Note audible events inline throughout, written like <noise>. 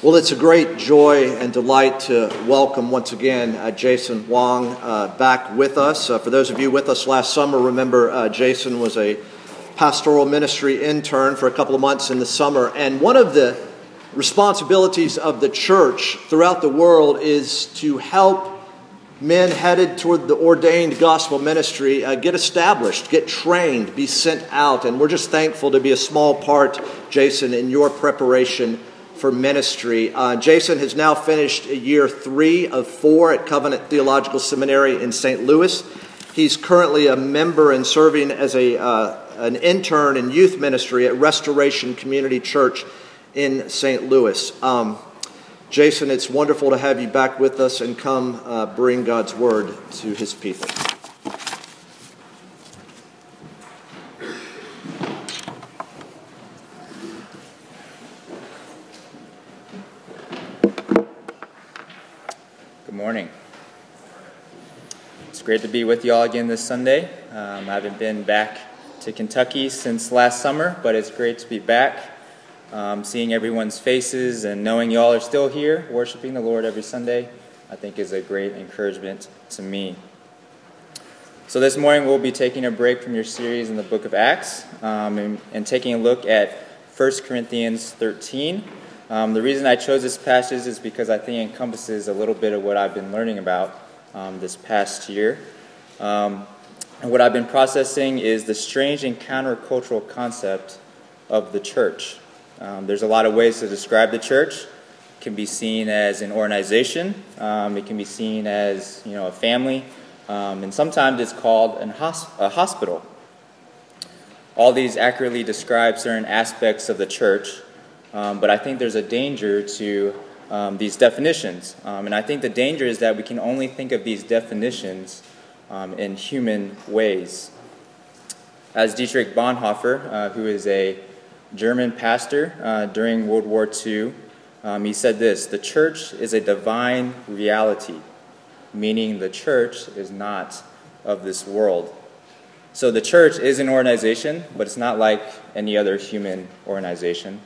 Well, it's a great joy and delight to welcome once again uh, Jason Wong uh, back with us. Uh, for those of you with us last summer, remember uh, Jason was a pastoral ministry intern for a couple of months in the summer. And one of the responsibilities of the church throughout the world is to help men headed toward the ordained gospel ministry uh, get established, get trained, be sent out. And we're just thankful to be a small part, Jason, in your preparation for ministry. Uh, Jason has now finished a year three of four at Covenant Theological Seminary in St. Louis. He's currently a member and serving as a, uh, an intern in youth ministry at Restoration Community Church in St. Louis. Um, Jason, it's wonderful to have you back with us and come uh, bring God's word to his people. morning. It's great to be with you all again this Sunday. Um, I haven't been back to Kentucky since last summer, but it's great to be back, um, seeing everyone's faces and knowing y'all are still here worshiping the Lord every Sunday. I think is a great encouragement to me. So this morning we'll be taking a break from your series in the book of Acts um, and, and taking a look at 1 Corinthians 13. Um, the reason I chose this passage is because I think it encompasses a little bit of what I've been learning about um, this past year. Um, and what I've been processing is the strange and countercultural concept of the church. Um, there's a lot of ways to describe the church. It can be seen as an organization. Um, it can be seen as you know a family, um, and sometimes it's called hosp- a hospital. All these accurately describe certain aspects of the church, um, but I think there's a danger to um, these definitions. Um, and I think the danger is that we can only think of these definitions um, in human ways. As Dietrich Bonhoeffer, uh, who is a German pastor uh, during World War II, um, he said this The church is a divine reality, meaning the church is not of this world. So the church is an organization, but it's not like any other human organization.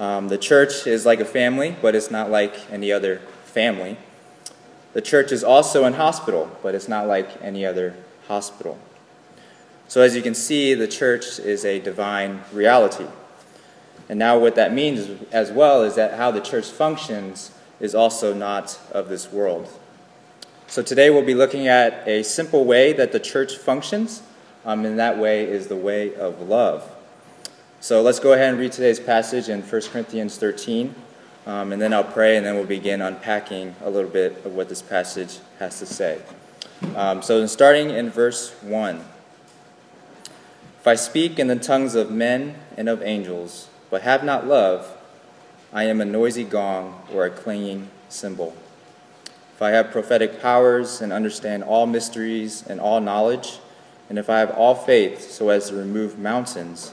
Um, the church is like a family, but it's not like any other family. The church is also an hospital, but it's not like any other hospital. So, as you can see, the church is a divine reality. And now, what that means as well is that how the church functions is also not of this world. So, today we'll be looking at a simple way that the church functions, um, and that way is the way of love. So let's go ahead and read today's passage in 1 Corinthians 13, um, and then I'll pray, and then we'll begin unpacking a little bit of what this passage has to say. Um, so, starting in verse 1 If I speak in the tongues of men and of angels, but have not love, I am a noisy gong or a clanging cymbal. If I have prophetic powers and understand all mysteries and all knowledge, and if I have all faith so as to remove mountains,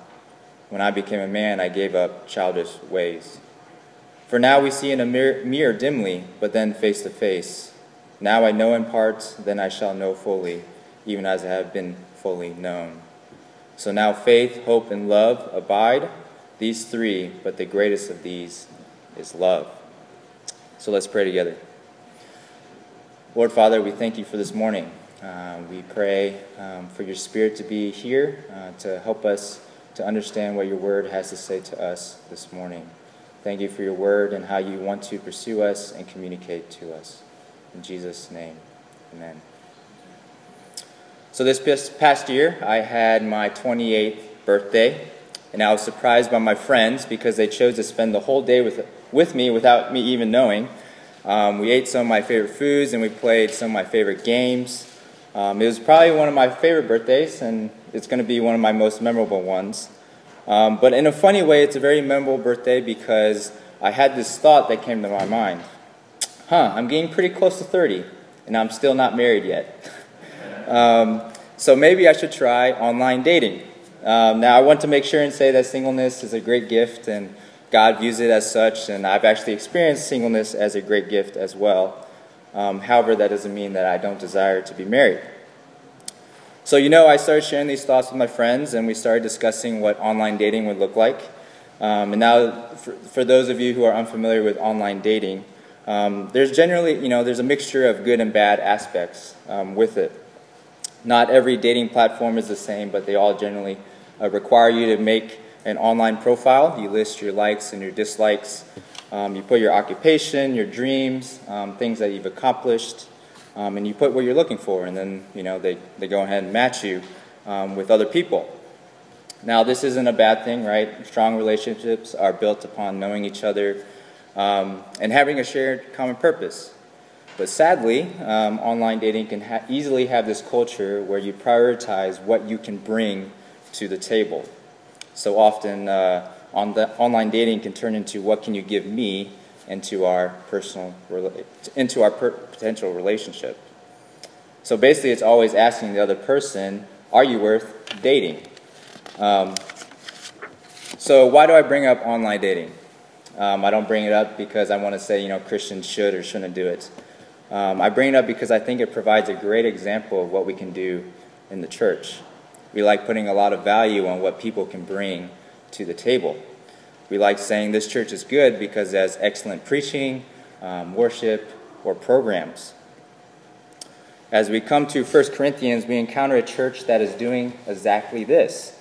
When I became a man, I gave up childish ways. For now we see in a mirror, mirror dimly, but then face to face. Now I know in part, then I shall know fully, even as I have been fully known. So now faith, hope, and love abide, these three, but the greatest of these is love. So let's pray together. Lord Father, we thank you for this morning. Uh, we pray um, for your Spirit to be here uh, to help us to understand what your word has to say to us this morning. Thank you for your word and how you want to pursue us and communicate to us. In Jesus' name, amen. So, this past year, I had my 28th birthday, and I was surprised by my friends because they chose to spend the whole day with, with me without me even knowing. Um, we ate some of my favorite foods and we played some of my favorite games. Um, it was probably one of my favorite birthdays, and it's going to be one of my most memorable ones. Um, but in a funny way, it's a very memorable birthday because I had this thought that came to my mind. Huh, I'm getting pretty close to 30, and I'm still not married yet. <laughs> um, so maybe I should try online dating. Um, now, I want to make sure and say that singleness is a great gift, and God views it as such, and I've actually experienced singleness as a great gift as well. Um, however, that doesn't mean that I don't desire to be married. So, you know, I started sharing these thoughts with my friends, and we started discussing what online dating would look like. Um, and now, for, for, those of you who are unfamiliar with online dating, um, there's generally, you know, there's a mixture of good and bad aspects um, with it. Not every dating platform is the same, but they all generally uh, require you to make an online profile. You list your likes and your dislikes. Um, you put your occupation, your dreams, um, things that you've accomplished, um, and you put what you're looking for, and then you know they, they go ahead and match you um, with other people. Now, this isn't a bad thing, right? Strong relationships are built upon knowing each other um, and having a shared common purpose. But sadly, um, online dating can ha- easily have this culture where you prioritize what you can bring to the table. So often, uh, on the online dating can turn into what can you give me into our personal into our per- potential relationship. So basically, it's always asking the other person, "Are you worth dating?" Um, so why do I bring up online dating? Um, I don't bring it up because I want to say you know Christians should or shouldn't do it. Um, I bring it up because I think it provides a great example of what we can do in the church. We like putting a lot of value on what people can bring to the table. We like saying this church is good because it has excellent preaching, um, worship, or programs. As we come to 1 Corinthians, we encounter a church that is doing exactly this.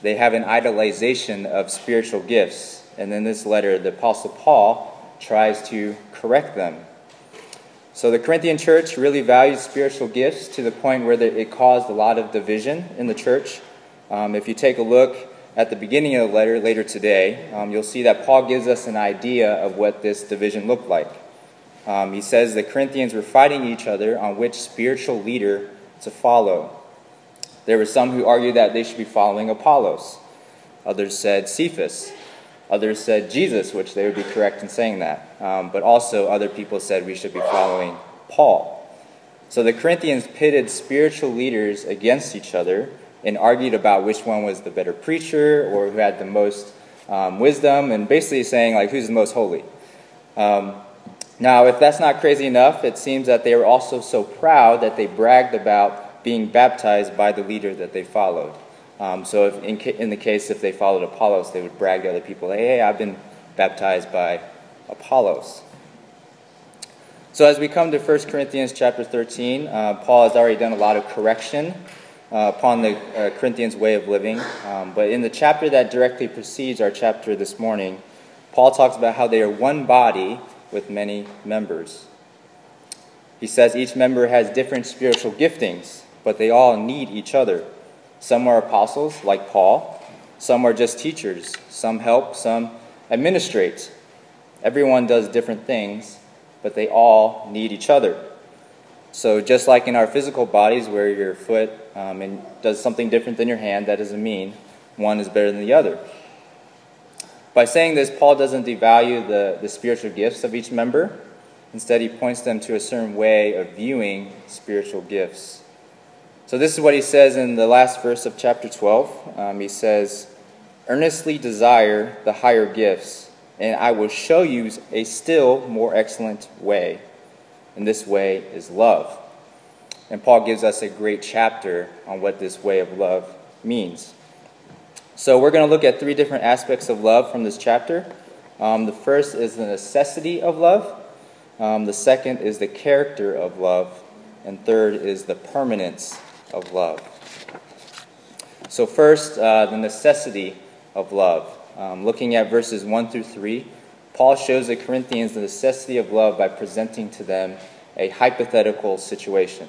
They have an idolization of spiritual gifts. And in this letter, the Apostle Paul tries to correct them. So the Corinthian church really valued spiritual gifts to the point where it caused a lot of division in the church. Um, if you take a look at the beginning of the letter later today, um, you'll see that Paul gives us an idea of what this division looked like. Um, he says the Corinthians were fighting each other on which spiritual leader to follow. There were some who argued that they should be following Apollos. Others said Cephas. Others said Jesus, which they would be correct in saying that. Um, but also, other people said we should be following Paul. So the Corinthians pitted spiritual leaders against each other and argued about which one was the better preacher or who had the most um, wisdom, and basically saying, like, who's the most holy. Um, now, if that's not crazy enough, it seems that they were also so proud that they bragged about being baptized by the leader that they followed. Um, so, if in, in, the case if they followed Apollos, they would brag to other people, hey, hey, I've been baptized by Apollos. So, as we come to 1 Corinthians chapter 13, uh, Paul has already done a lot of correction uh, upon the uh, Corinthians' way of living. Um, but in the chapter that directly precedes our chapter this morning, Paul talks about how they are one body with many members. He says each member has different spiritual giftings, but they all need each other. Some are apostles, like Paul. Some are just teachers. Some help, some administrate. Everyone does different things, but they all need each other. So, just like in our physical bodies, where your foot um, and does something different than your hand, that doesn't mean one is better than the other. By saying this, Paul doesn't devalue the, the spiritual gifts of each member. Instead, he points them to a certain way of viewing spiritual gifts. So, this is what he says in the last verse of chapter 12. Um, he says, Earnestly desire the higher gifts, and I will show you a still more excellent way. And this way is love. And Paul gives us a great chapter on what this way of love means. So, we're going to look at three different aspects of love from this chapter. Um, the first is the necessity of love, um, the second is the character of love, and third is the permanence of love. So, first, uh, the necessity of love. Um, looking at verses 1 through 3, Paul shows the Corinthians the necessity of love by presenting to them a hypothetical situation.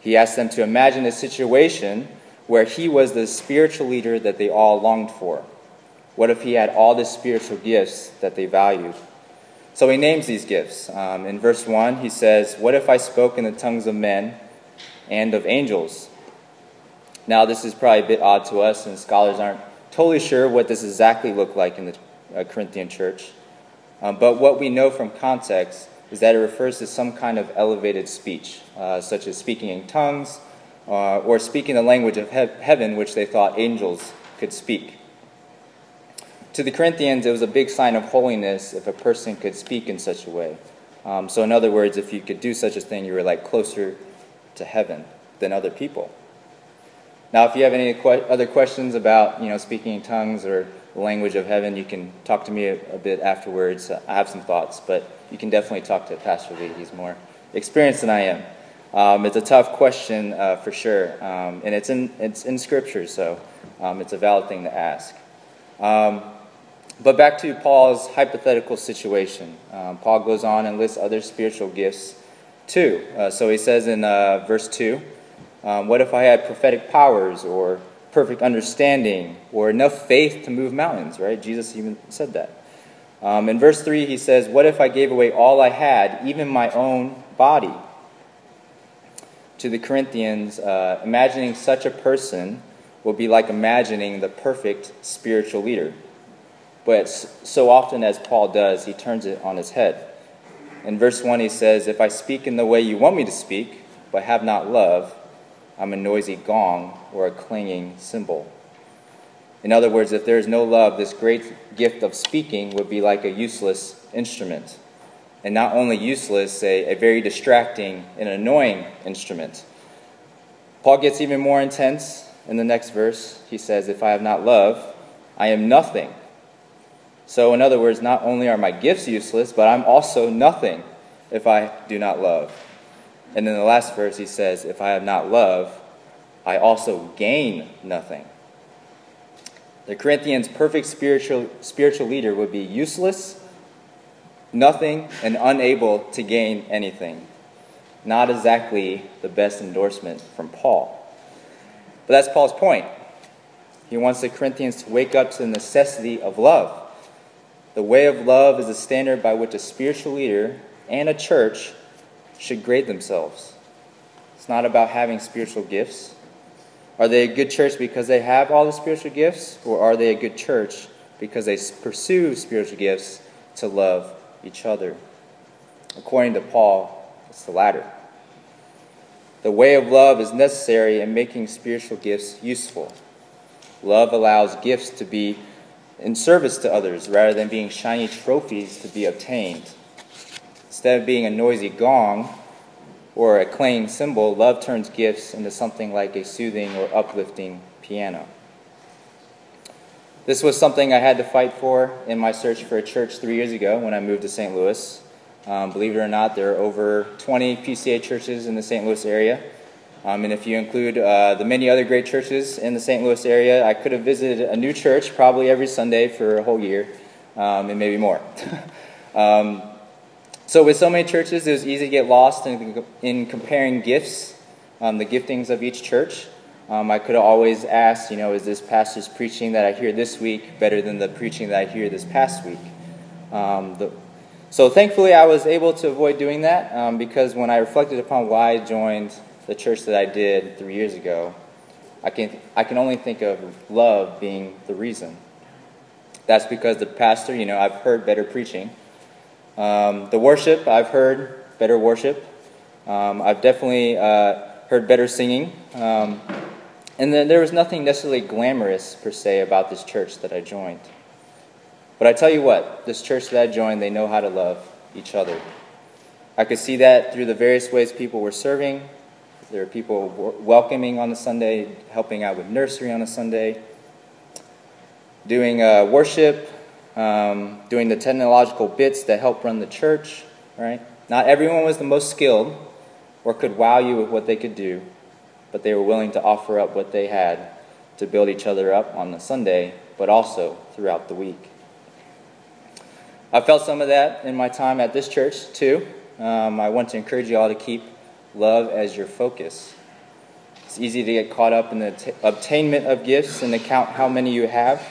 He asks them to imagine a situation where he was the spiritual leader that they all longed for. What if he had all the spiritual gifts that they valued? So he names these gifts. Um, in verse 1, he says, What if I spoke in the tongues of men and of angels? Now, this is probably a bit odd to us, and scholars aren't totally sure what this exactly looked like in the uh, Corinthian church. Um, but what we know from context is that it refers to some kind of elevated speech, uh, such as speaking in tongues uh, or speaking the language of he- heaven, which they thought angels could speak. To the Corinthians, it was a big sign of holiness if a person could speak in such a way. Um, so, in other words, if you could do such a thing, you were like closer to heaven than other people. Now, if you have any que- other questions about, you know, speaking in tongues or language of heaven, you can talk to me a, a bit afterwards. I have some thoughts, but you can definitely talk to Pastor Lee. He's more experienced than I am. Um, it's a tough question uh, for sure, um, and it's in it's in Scripture, so um, it's a valid thing to ask. Um, but back to Paul's hypothetical situation. Um, Paul goes on and lists other spiritual gifts too. Uh, so he says in uh, verse two, um, "What if I had prophetic powers or perfect understanding or enough faith to move mountains?" Right? Jesus even said that. in verse three, he says, "What if I gave away all I had, even my own body?" to the Corinthians, uh, imagining such a person will be like imagining the perfect spiritual leader. But so often, as Paul does, he turns it on his head. In verse 1, he says, If I speak in the way you want me to speak, but have not love, I'm a noisy gong or a clanging cymbal. In other words, if there is no love, this great gift of speaking would be like a useless instrument and not only useless, a, a very distracting and annoying instrument. Paul gets even more intense in the next verse. He says, If I have not love, I am nothing. So, in other words, not only are my gifts useless, but I'm also nothing if I do not love. And in the last verse, he says, If I have not love, I also gain nothing. The Corinthians' perfect spiritual, spiritual leader would be useless nothing and unable to gain anything. Not exactly the best endorsement from Paul. But that's Paul's point. He wants the Corinthians to wake up to the necessity of love. The way of love is the standard by which a spiritual leader and a church should grade themselves. It's not about having spiritual gifts. Are they a good church because they have all the spiritual gifts, or are they a good church because they pursue spiritual gifts to love each other. According to Paul, it's the latter. The way of love is necessary in making spiritual gifts useful. Love allows gifts to be in service to others rather than being shiny trophies to be obtained. Instead of being a noisy gong or a clanging cymbal, love turns gifts into something like a soothing or uplifting piano. This was something I had to fight for in my search for a church three years ago when I moved to St. Louis. Um, believe it or not, there are over 20 PCA churches in the St. Louis area. Um, and if you include uh, the many other great churches in the St. Louis area, I could have visited a new church probably every Sunday for a whole year, um, and maybe more. <laughs> So, with so many churches, it was easy to get lost in, in comparing gifts, um, the giftings of each church. Um, I could always asked, you know, is this pastor's preaching that I hear this week better than the preaching that I hear this past week? Um, the, so thankfully, I was able to avoid doing that um, because when I reflected upon why I joined the church that I did three years ago, I can, I can only think of love being the reason. That's because the pastor, you know, I've heard better preaching. Um, the worship, I've heard better worship. Um, I've definitely uh, heard better singing. Um, and then there was nothing necessarily glamorous per se about this church that I joined. But I tell you what, this church that I joined, they know how to love each other. I could see that through the various ways people were serving. There were people welcoming on a Sunday, helping out with nursery on a Sunday, doing uh, worship, um, doing the technological bits that help run the church, right? Not everyone was the most skilled or could wow you with what they could do, but they were willing to offer up what they had to build each other up on the Sunday, but also throughout the week. I felt some of that in my time at this church too. Um, I want to encourage you all to keep love as your focus. It's easy to get caught up in the t- obtainment of gifts and to count how many you have.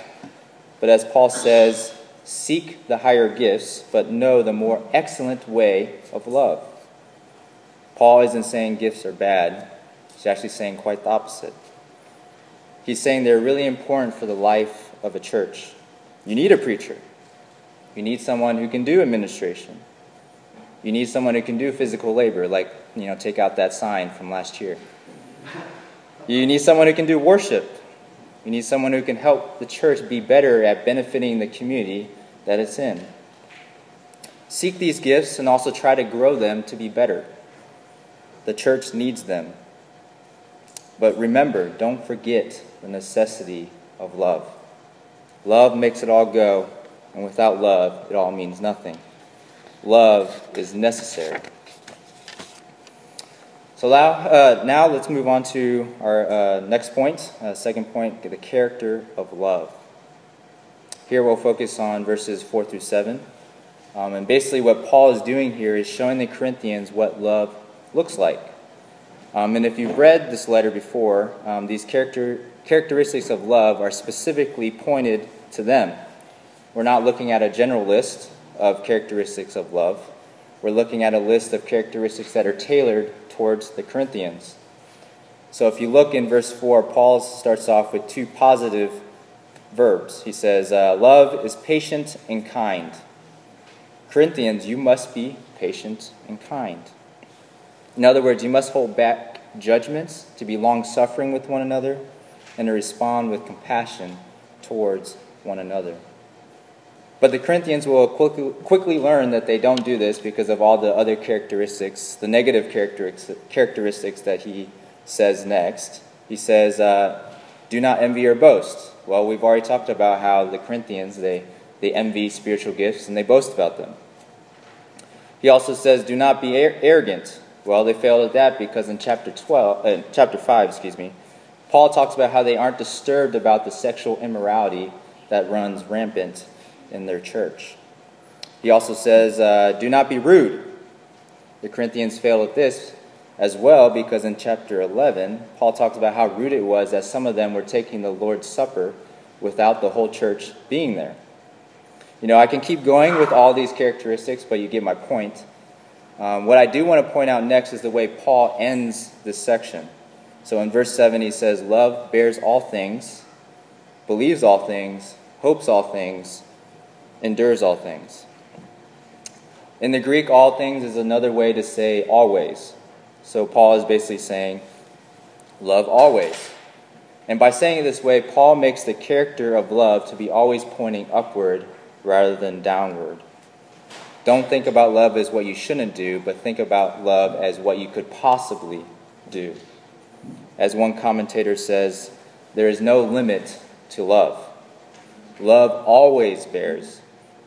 But as Paul says, seek the higher gifts, but know the more excellent way of love. Paul isn't saying gifts are bad, he's actually saying quite the opposite. He's saying they're really important for the life of a church. You need a preacher. You need someone who can do administration. You need someone who can do physical labor, like, you know, take out that sign from last year. You need someone who can do worship. You need someone who can help the church be better at benefiting the community that it's in. Seek these gifts and also try to grow them to be better. The church needs them. But remember, don't forget the necessity of love. Love makes it all go, and without love, it all means nothing. Love is necessary. So now, uh, now let's move on to our uh, next point, uh, second point, the character of love. Here we'll focus on verses 4 through 7. Um, and basically, what Paul is doing here is showing the Corinthians what love looks like. Um, and if you've read this letter before, um, these character, characteristics of love are specifically pointed to them. We're not looking at a general list of characteristics of love. We're looking at a list of characteristics that are tailored towards the Corinthians. So if you look in verse 4, Paul starts off with two positive verbs. He says, uh, Love is patient and kind. Corinthians, you must be patient and kind. In other words, you must hold back judgments, to be long suffering with one another, and to respond with compassion towards one another. But the Corinthians will quickly, learn that they don't do this because of all the other characteristics, the negative characteristics that he says next. He says, uh, Do not envy or boast. Well, we've already talked about how the Corinthians, they, they envy spiritual gifts and they boast about them. He also says, Do not be arrogant. Well, they failed at that because in chapter 12, uh, chapter 5, excuse me, Paul talks about how they aren't disturbed about the sexual immorality that runs rampant in their church. He also says, uh, Do not be rude. The Corinthians failed at this as well because in chapter 11, Paul talks about how rude it was that some of them were taking the Lord's Supper without the whole church being there. You know, I can keep going with all these characteristics, but you get my point. Um, what I do want to point out next is the way Paul ends this section. So in verse 7, he says, Love bears all things, believes all things, hopes all things, endures all things. In the Greek, all things is another way to say always. So Paul is basically saying, love always. And by saying it this way, Paul makes the character of love to be always pointing upward rather than downward. Don't think about love as what you shouldn't do, but think about love as what you could possibly do. As one commentator says, there is no limit to love. Love always bears,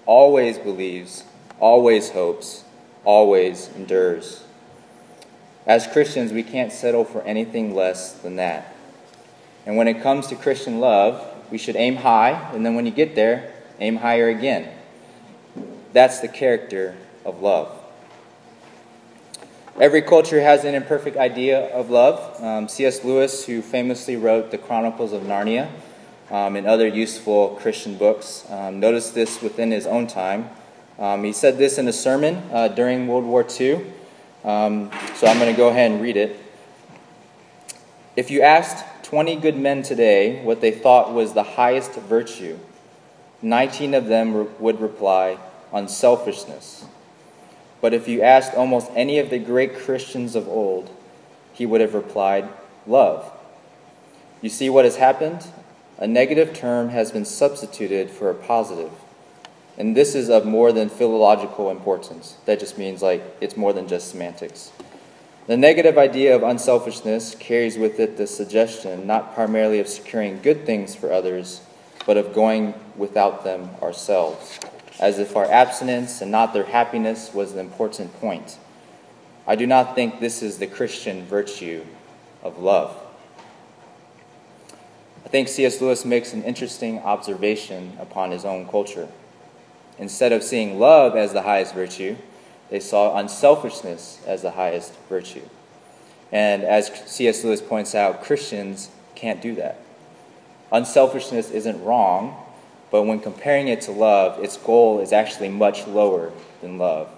always believes, always hopes, always endures. As Christians, we can't settle for anything less than that. And when it comes to Christian love, we should aim high, and then when you get there, aim higher again. That's the character of love. Every culture has an imperfect idea of love. Um, C.S. Lewis, who famously wrote The Chronicles of Narnia, um, and other useful Christian books. Um, notice this within his own time. Um, he said this in a sermon uh, during World War II. Um, so I'm going to go ahead and read it. If you asked 20 good men today what they thought was the highest virtue, 19 of them re- would reply, unselfishness. But if you asked almost any of the great Christians of old, he would have replied, love. You see what has happened? A negative term has been substituted for a positive. And this is of more than philological importance. That just means like it's more than just semantics. The negative idea of unselfishness carries with it the suggestion not primarily of securing good things for others, but of going without them ourselves, as if our abstinence and not their happiness was the important point. I do not think this is the Christian virtue of love. I think C.S. Lewis makes an interesting observation upon his own culture. Instead of seeing love as the highest virtue, they saw unselfishness as the highest virtue. And as C.S. Lewis points out, Christians can't do that. Unselfishness isn't wrong, but when comparing it to love, its goal is actually much lower than love.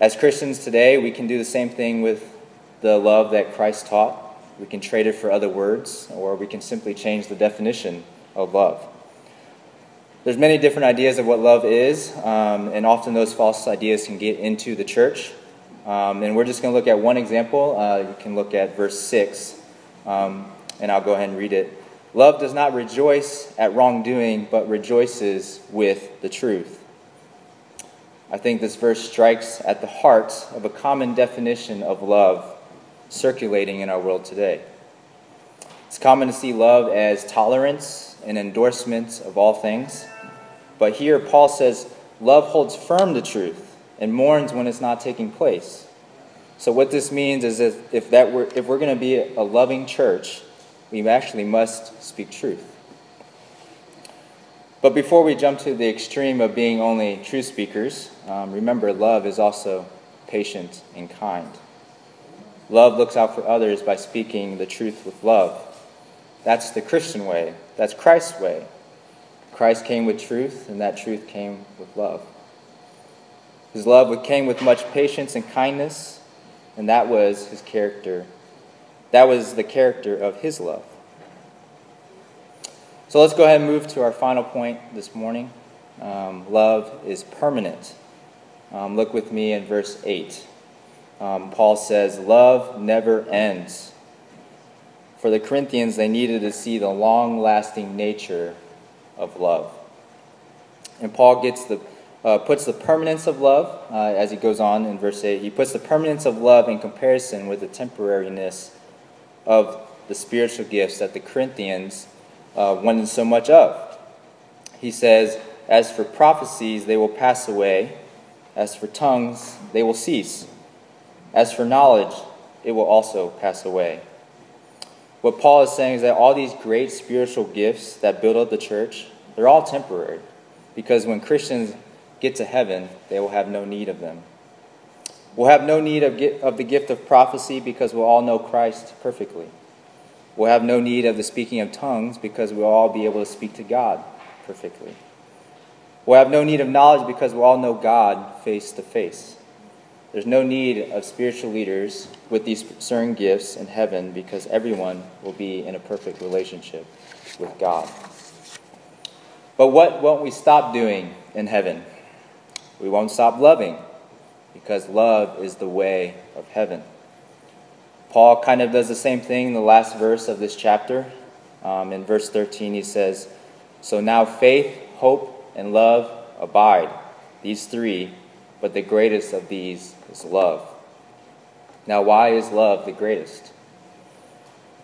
As Christians today, we can do the same thing with the love that Christ taught. We can trade it for other words, or we can simply change the definition of love. There's many different ideas of what love is, um, and often those false ideas can get into the church. Um, and we're just going to look at one example. Uh, you can look at verse 6, um, and I'll go ahead and read it. Love does not rejoice at wrongdoing, but rejoices with the truth. I think this verse strikes at the heart of a common definition of love circulating in our world today. It's common to see love as tolerance and endorsement of all things. But here, Paul says, love holds firm the truth and mourns when it's not taking place. So, what this means is if, if, that were, if we're going to be a loving church, we actually must speak truth. But before we jump to the extreme of being only true speakers, um, remember love is also patient and kind. Love looks out for others by speaking the truth with love. That's the Christian way, that's Christ's way. Christ came with truth, and that truth came with love. His love came with much patience and kindness, and that was his character. That was the character of his love. So let's go ahead and move to our final point this morning. Um, love is permanent. Um, look with me in verse 8. Um, Paul says, Love never ends. For the Corinthians, they needed to see the long lasting nature of love. And Paul gets the, uh, puts the permanence of love, uh, as he goes on in verse 8, he puts the permanence of love in comparison with the temporariness of the spiritual gifts that the Corinthians uh, wanted so much of. He says, As for prophecies, they will pass away. As for tongues, they will cease. As for knowledge, it will also pass away. What Paul is saying is that all these great spiritual gifts that build up the church, they're all temporary. Because when Christians get to heaven, they will have no need of them. We'll have no need of, of the gift of prophecy because we'll all know Christ perfectly. We'll have no need of the speaking of tongues because we'll all be able to speak to God perfectly. We'll have no need of knowledge because we'll all know God face to face. There's no need of spiritual leaders with these certain gifts in heaven because everyone will be in a perfect relationship with God. But what won't we stop doing in heaven? We won't stop loving because love is the way of heaven. Paul kind of does the same thing in the last verse of this chapter. Um, in verse 13, he says, So now faith, hope, and love abide, these three, but the greatest of these is love. Now, why is love the greatest?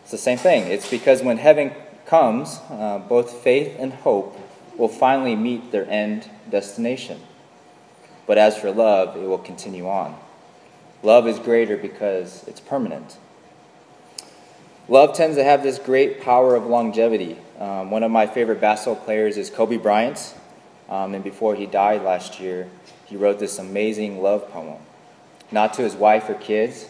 It's the same thing. It's because when heaven comes, uh, both faith and hope will finally meet their end destination. But as for love, it will continue on. Love is greater because it's permanent. Love tends to have this great power of longevity. Um, one of my favorite basketball players is Kobe Bryant. Um, and before he died last year, he wrote this amazing love poem not to his wife or kids,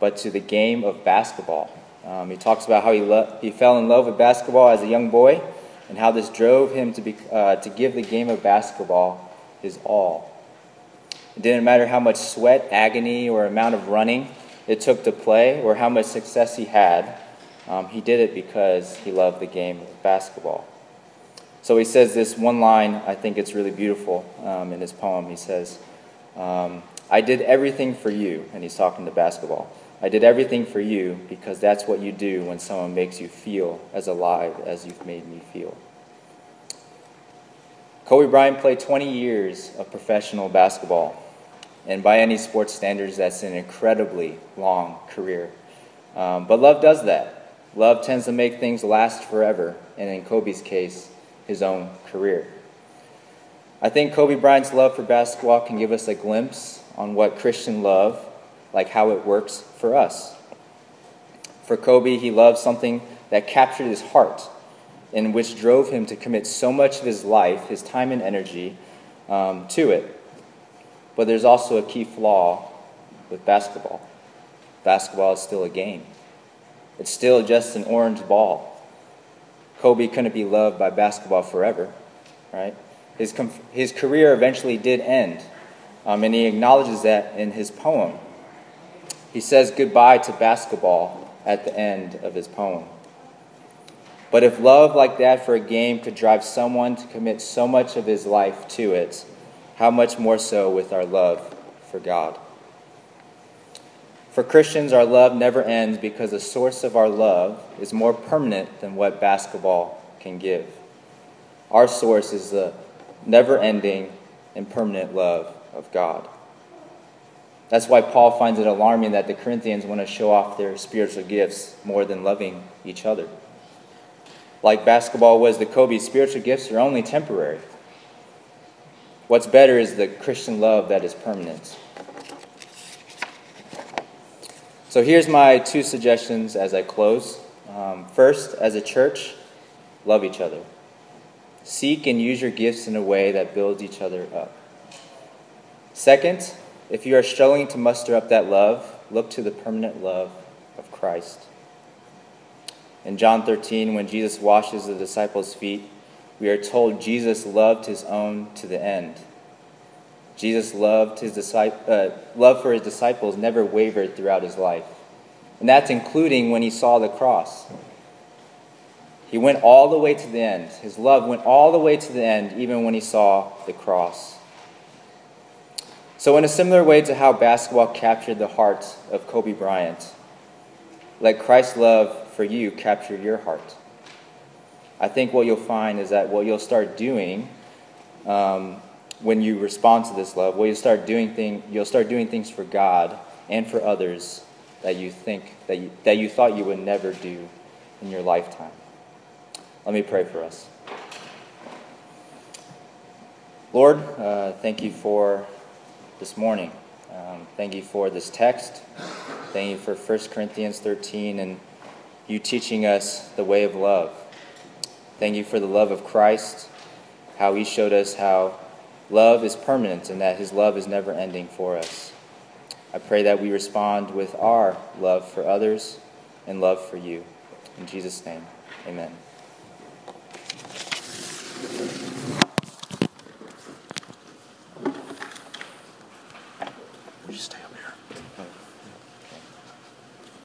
but to the game of basketball. Um, he talks about how he, lo- he fell in love with basketball as a young boy and how this drove him to, be, uh, to give the game of basketball his all. It didn't matter how much sweat, agony, or amount of running it took to play or how much success he had. Um, he did it because he loved the game of basketball. So he says this one line, I think it's really beautiful um, in his poem. He says, um, I did everything for you. And he's talking to basketball. I did everything for you because that's what you do when someone makes you feel as alive as you've made me feel. Kobe Bryant played 20 years of professional basketball. And by any sports standards, that's an incredibly long career. Um, but love does that. Love tends to make things last forever, and in Kobe's case, his own career. I think Kobe Bryant's love for basketball can give us a glimpse on what Christian love, like how it works for us. For Kobe, he loved something that captured his heart. and which drove him to commit so much of his life, his time and energy, um, to it. But there's also a key flaw with basketball basketball is still a game, it's still just an orange ball. Kobe couldn't be loved by basketball forever, right? His, his career eventually did end, um, and he acknowledges that in his poem. He says goodbye to basketball at the end of his poem. But if love like that for a game could drive someone to commit so much of his life to it, how much more so with our love for God? For Christians, our love never ends because the source of our love is more permanent than what basketball can give. Our source is the never ending and permanent love of God. That's why Paul finds it alarming that the Corinthians want to show off their spiritual gifts more than loving each other. Like basketball was the Kobe, spiritual gifts are only temporary. What's better is the Christian love that is permanent. So here's my two suggestions as I close. Um, first, as a church, love each other. Seek and use your gifts in a way that builds each other up. Second, if you are struggling to muster up that love, look to the permanent love of Christ. In John 13, when Jesus washes the disciples' feet, we are told Jesus loved his own to the end. Jesus loved his uh, love for his disciples never wavered throughout his life. And that's including when he saw the cross. He went all the way to the end. His love went all the way to the end, even when he saw the cross. So, in a similar way to how basketball captured the heart of Kobe Bryant, let Christ's love for you capture your heart. I think what you'll find is that what you'll start doing um, when you respond to this love, what you'll start doing thing, you'll start doing things for God and for others that you think that you, that you thought you would never do in your lifetime. Let me pray for us. Lord, uh, thank you for this morning. Um, thank you for this text. Thank you for 1 Corinthians 13 and you teaching us the way of love. Thank you for the love of Christ, how he showed us how love is permanent and that his love is never ending for us. I pray that we respond with our love for others and love for you. In Jesus' name, amen.